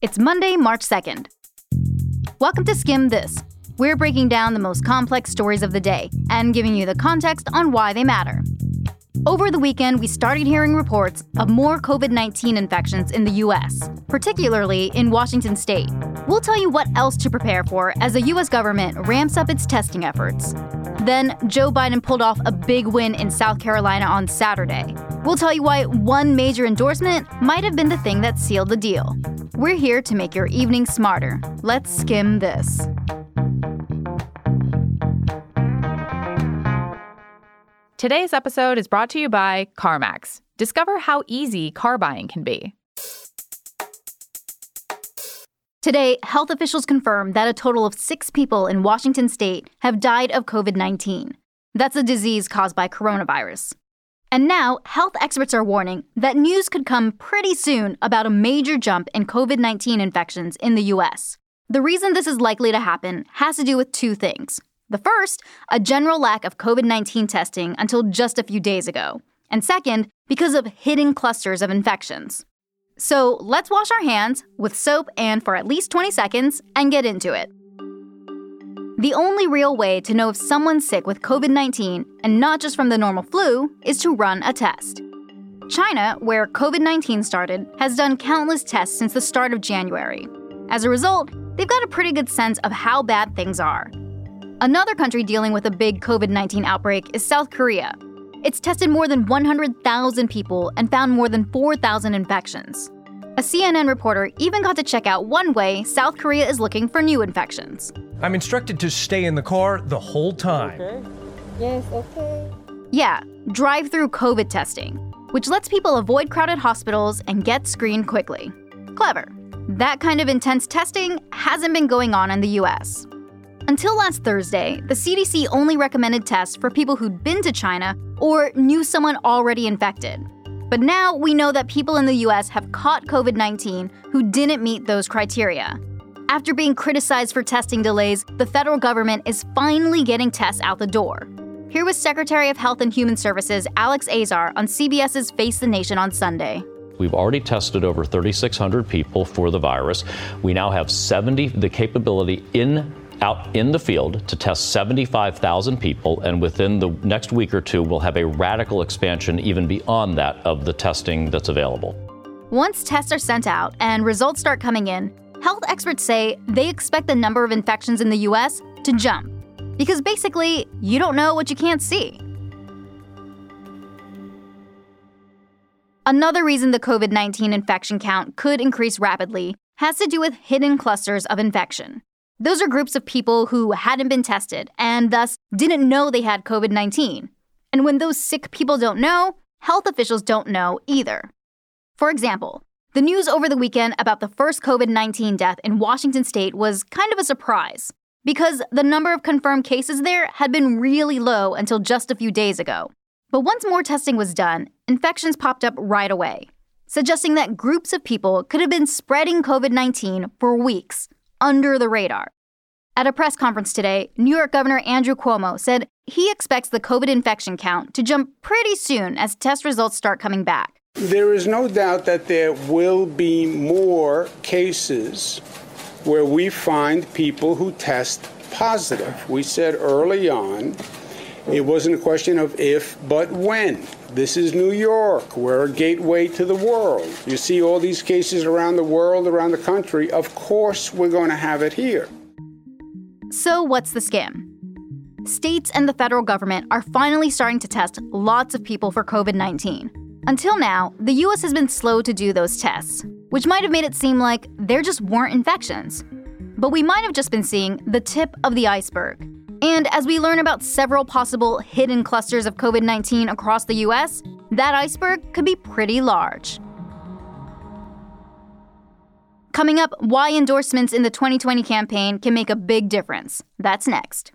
It's Monday, March 2nd. Welcome to Skimm This. We're breaking down the most complex stories of the day and giving you the context on why they matter. Over the weekend, we started hearing reports of more COVID 19 infections in the US, particularly in Washington state. We'll tell you what else to prepare for as the US government ramps up its testing efforts. Then, Joe Biden pulled off a big win in South Carolina on Saturday. We'll tell you why one major endorsement might have been the thing that sealed the deal. We're here to make your evening smarter. Let's skim this. Today's episode is brought to you by CarMax. Discover how easy car buying can be. Today, health officials confirmed that a total of six people in Washington state have died of COVID 19. That's a disease caused by coronavirus. And now, health experts are warning that news could come pretty soon about a major jump in COVID 19 infections in the US. The reason this is likely to happen has to do with two things. The first, a general lack of COVID 19 testing until just a few days ago. And second, because of hidden clusters of infections. So let's wash our hands with soap and for at least 20 seconds and get into it. The only real way to know if someone's sick with COVID 19, and not just from the normal flu, is to run a test. China, where COVID 19 started, has done countless tests since the start of January. As a result, they've got a pretty good sense of how bad things are. Another country dealing with a big COVID 19 outbreak is South Korea. It's tested more than 100,000 people and found more than 4,000 infections. A CNN reporter even got to check out one way South Korea is looking for new infections. I'm instructed to stay in the car the whole time. Okay. Yes, okay. Yeah, drive through COVID testing, which lets people avoid crowded hospitals and get screened quickly. Clever. That kind of intense testing hasn't been going on in the US. Until last Thursday, the CDC only recommended tests for people who'd been to China or knew someone already infected. But now we know that people in the US have caught COVID 19 who didn't meet those criteria. After being criticized for testing delays, the federal government is finally getting tests out the door. Here was Secretary of Health and Human Services Alex Azar on CBS's Face the Nation on Sunday. We've already tested over 3,600 people for the virus. We now have 70 the capability in out in the field to test 75,000 people, and within the next week or two, we'll have a radical expansion even beyond that of the testing that's available. Once tests are sent out and results start coming in, health experts say they expect the number of infections in the US to jump. Because basically, you don't know what you can't see. Another reason the COVID 19 infection count could increase rapidly has to do with hidden clusters of infection. Those are groups of people who hadn't been tested and thus didn't know they had COVID 19. And when those sick people don't know, health officials don't know either. For example, the news over the weekend about the first COVID 19 death in Washington state was kind of a surprise because the number of confirmed cases there had been really low until just a few days ago. But once more testing was done, infections popped up right away, suggesting that groups of people could have been spreading COVID 19 for weeks under the radar. At a press conference today, New York Governor Andrew Cuomo said he expects the COVID infection count to jump pretty soon as test results start coming back. There is no doubt that there will be more cases where we find people who test positive. We said early on it wasn't a question of if, but when. This is New York. We're a gateway to the world. You see all these cases around the world, around the country. Of course, we're going to have it here. So, what's the scam? States and the federal government are finally starting to test lots of people for COVID 19. Until now, the US has been slow to do those tests, which might have made it seem like there just weren't infections. But we might have just been seeing the tip of the iceberg. And as we learn about several possible hidden clusters of COVID 19 across the US, that iceberg could be pretty large. Coming up, why endorsements in the 2020 campaign can make a big difference. That's next.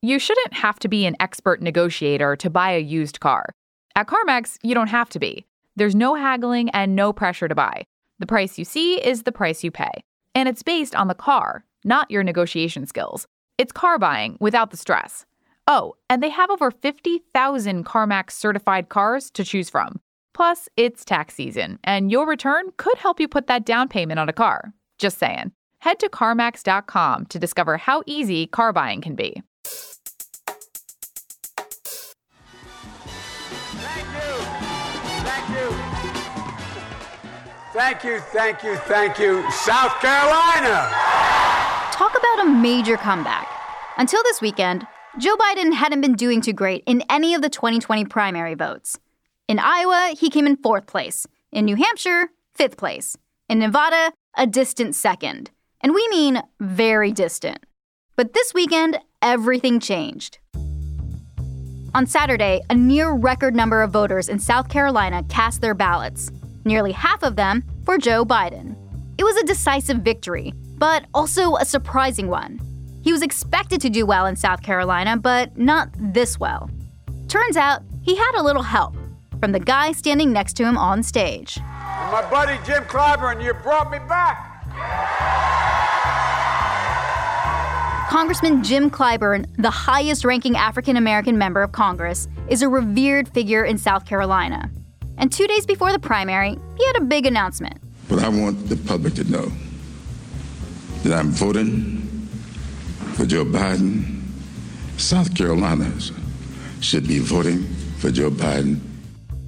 You shouldn't have to be an expert negotiator to buy a used car. At CarMax, you don't have to be. There's no haggling and no pressure to buy. The price you see is the price you pay. And it's based on the car, not your negotiation skills. It's car buying without the stress. Oh, and they have over 50,000 CarMax certified cars to choose from. Plus, it's tax season, and your return could help you put that down payment on a car. Just saying. Head to CarMax.com to discover how easy car buying can be. Thank you. Thank you. Thank you, South Carolina. A major comeback. Until this weekend, Joe Biden hadn't been doing too great in any of the 2020 primary votes. In Iowa, he came in fourth place. In New Hampshire, fifth place. In Nevada, a distant second. And we mean very distant. But this weekend, everything changed. On Saturday, a near record number of voters in South Carolina cast their ballots, nearly half of them for Joe Biden. It was a decisive victory, but also a surprising one. He was expected to do well in South Carolina, but not this well. Turns out he had a little help from the guy standing next to him on stage. My buddy Jim Clyburn, you brought me back. Congressman Jim Clyburn, the highest ranking African American member of Congress, is a revered figure in South Carolina. And two days before the primary, he had a big announcement. But I want the public to know that I'm voting for Joe Biden. South Carolinas should be voting for Joe Biden.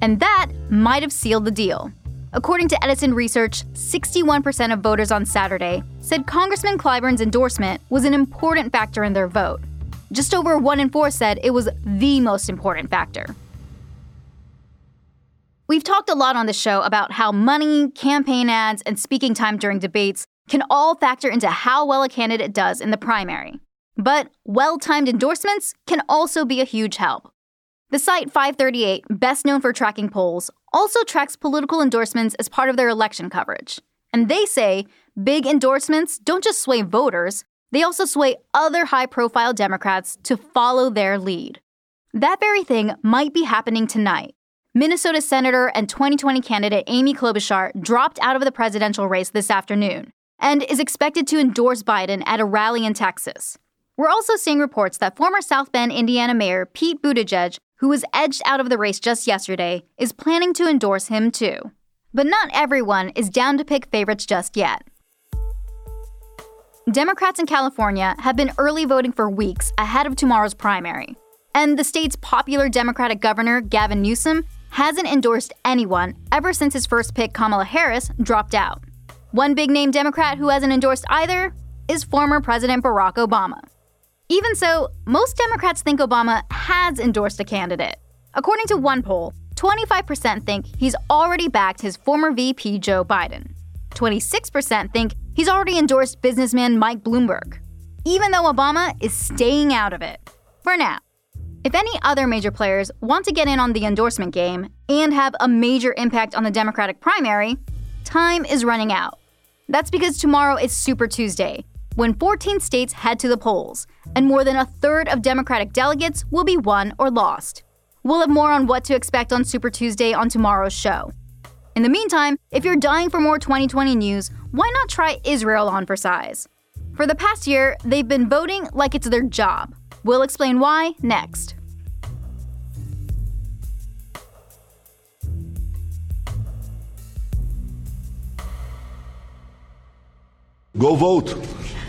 And that might have sealed the deal. According to Edison Research, 61% of voters on Saturday said Congressman Clyburn's endorsement was an important factor in their vote. Just over one in four said it was the most important factor. We've talked a lot on the show about how money, campaign ads, and speaking time during debates can all factor into how well a candidate does in the primary. But well timed endorsements can also be a huge help. The site 538, best known for tracking polls, also tracks political endorsements as part of their election coverage. And they say big endorsements don't just sway voters, they also sway other high profile Democrats to follow their lead. That very thing might be happening tonight. Minnesota Senator and 2020 candidate Amy Klobuchar dropped out of the presidential race this afternoon and is expected to endorse Biden at a rally in Texas. We're also seeing reports that former South Bend, Indiana Mayor Pete Buttigieg who was edged out of the race just yesterday, is planning to endorse him too. But not everyone is down to pick favorites just yet. Democrats in California have been early voting for weeks ahead of tomorrow's primary. And the state's popular Democratic governor, Gavin Newsom, hasn't endorsed anyone ever since his first pick, Kamala Harris, dropped out. One big name Democrat who hasn't endorsed either is former President Barack Obama. Even so, most Democrats think Obama has endorsed a candidate. According to one poll, 25% think he's already backed his former VP Joe Biden. 26% think he's already endorsed businessman Mike Bloomberg, even though Obama is staying out of it. For now. If any other major players want to get in on the endorsement game and have a major impact on the Democratic primary, time is running out. That's because tomorrow is Super Tuesday, when 14 states head to the polls, and more than a third of Democratic delegates will be won or lost. We'll have more on what to expect on Super Tuesday on tomorrow's show. In the meantime, if you're dying for more 2020 news, why not try Israel on for size? For the past year, they've been voting like it's their job. We'll explain why next. Go vote.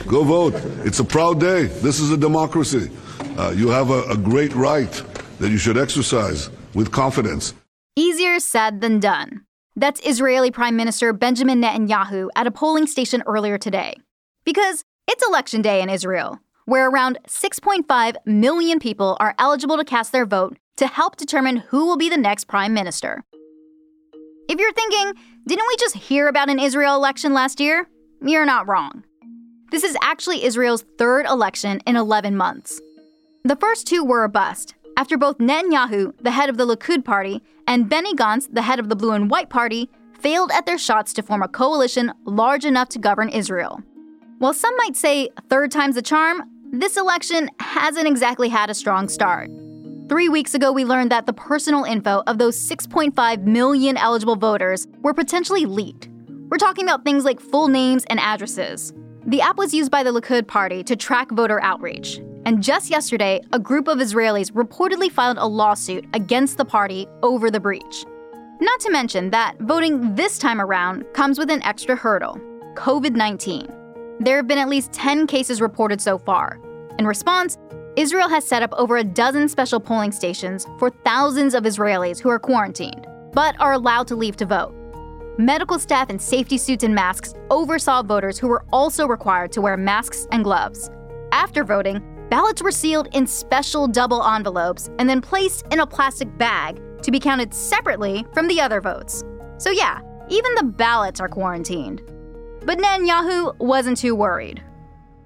Go vote. It's a proud day. This is a democracy. Uh, you have a, a great right that you should exercise with confidence. Easier said than done. That's Israeli Prime Minister Benjamin Netanyahu at a polling station earlier today. Because it's election day in Israel, where around 6.5 million people are eligible to cast their vote to help determine who will be the next prime minister. If you're thinking, didn't we just hear about an Israel election last year? You're not wrong. This is actually Israel's third election in 11 months. The first two were a bust, after both Netanyahu, the head of the Likud party, and Benny Gantz, the head of the Blue and White party, failed at their shots to form a coalition large enough to govern Israel. While some might say third time's the charm, this election hasn't exactly had a strong start. Three weeks ago, we learned that the personal info of those 6.5 million eligible voters were potentially leaked. We're talking about things like full names and addresses. The app was used by the Likud party to track voter outreach. And just yesterday, a group of Israelis reportedly filed a lawsuit against the party over the breach. Not to mention that voting this time around comes with an extra hurdle COVID 19. There have been at least 10 cases reported so far. In response, Israel has set up over a dozen special polling stations for thousands of Israelis who are quarantined, but are allowed to leave to vote. Medical staff in safety suits and masks oversaw voters who were also required to wear masks and gloves. After voting, ballots were sealed in special double envelopes and then placed in a plastic bag to be counted separately from the other votes. So, yeah, even the ballots are quarantined. But Netanyahu wasn't too worried.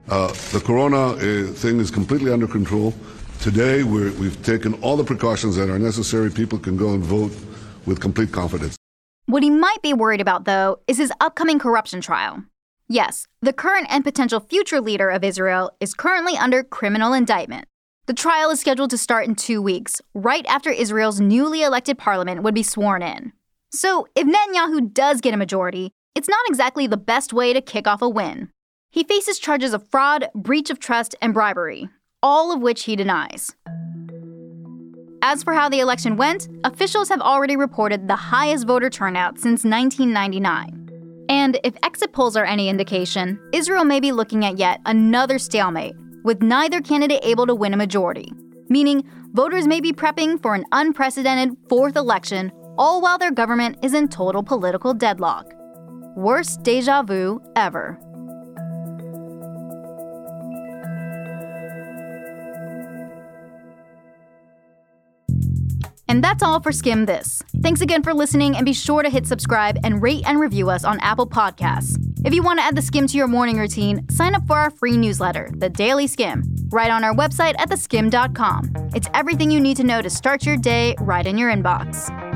Uh, the corona uh, thing is completely under control. Today, we have taken all the precautions that are necessary. People can go and vote with complete confidence. What he might be worried about, though, is his upcoming corruption trial. Yes, the current and potential future leader of Israel is currently under criminal indictment. The trial is scheduled to start in two weeks, right after Israel's newly elected parliament would be sworn in. So, if Netanyahu does get a majority, it's not exactly the best way to kick off a win. He faces charges of fraud, breach of trust, and bribery, all of which he denies. As for how the election went, officials have already reported the highest voter turnout since 1999. And if exit polls are any indication, Israel may be looking at yet another stalemate, with neither candidate able to win a majority, meaning voters may be prepping for an unprecedented fourth election, all while their government is in total political deadlock. Worst deja vu ever. And that's all for Skimm This. Thanks again for listening, and be sure to hit subscribe and rate and review us on Apple Podcasts. If you want to add the Skimm to your morning routine, sign up for our free newsletter, The Daily Skimm, right on our website at theskimm.com. It's everything you need to know to start your day right in your inbox.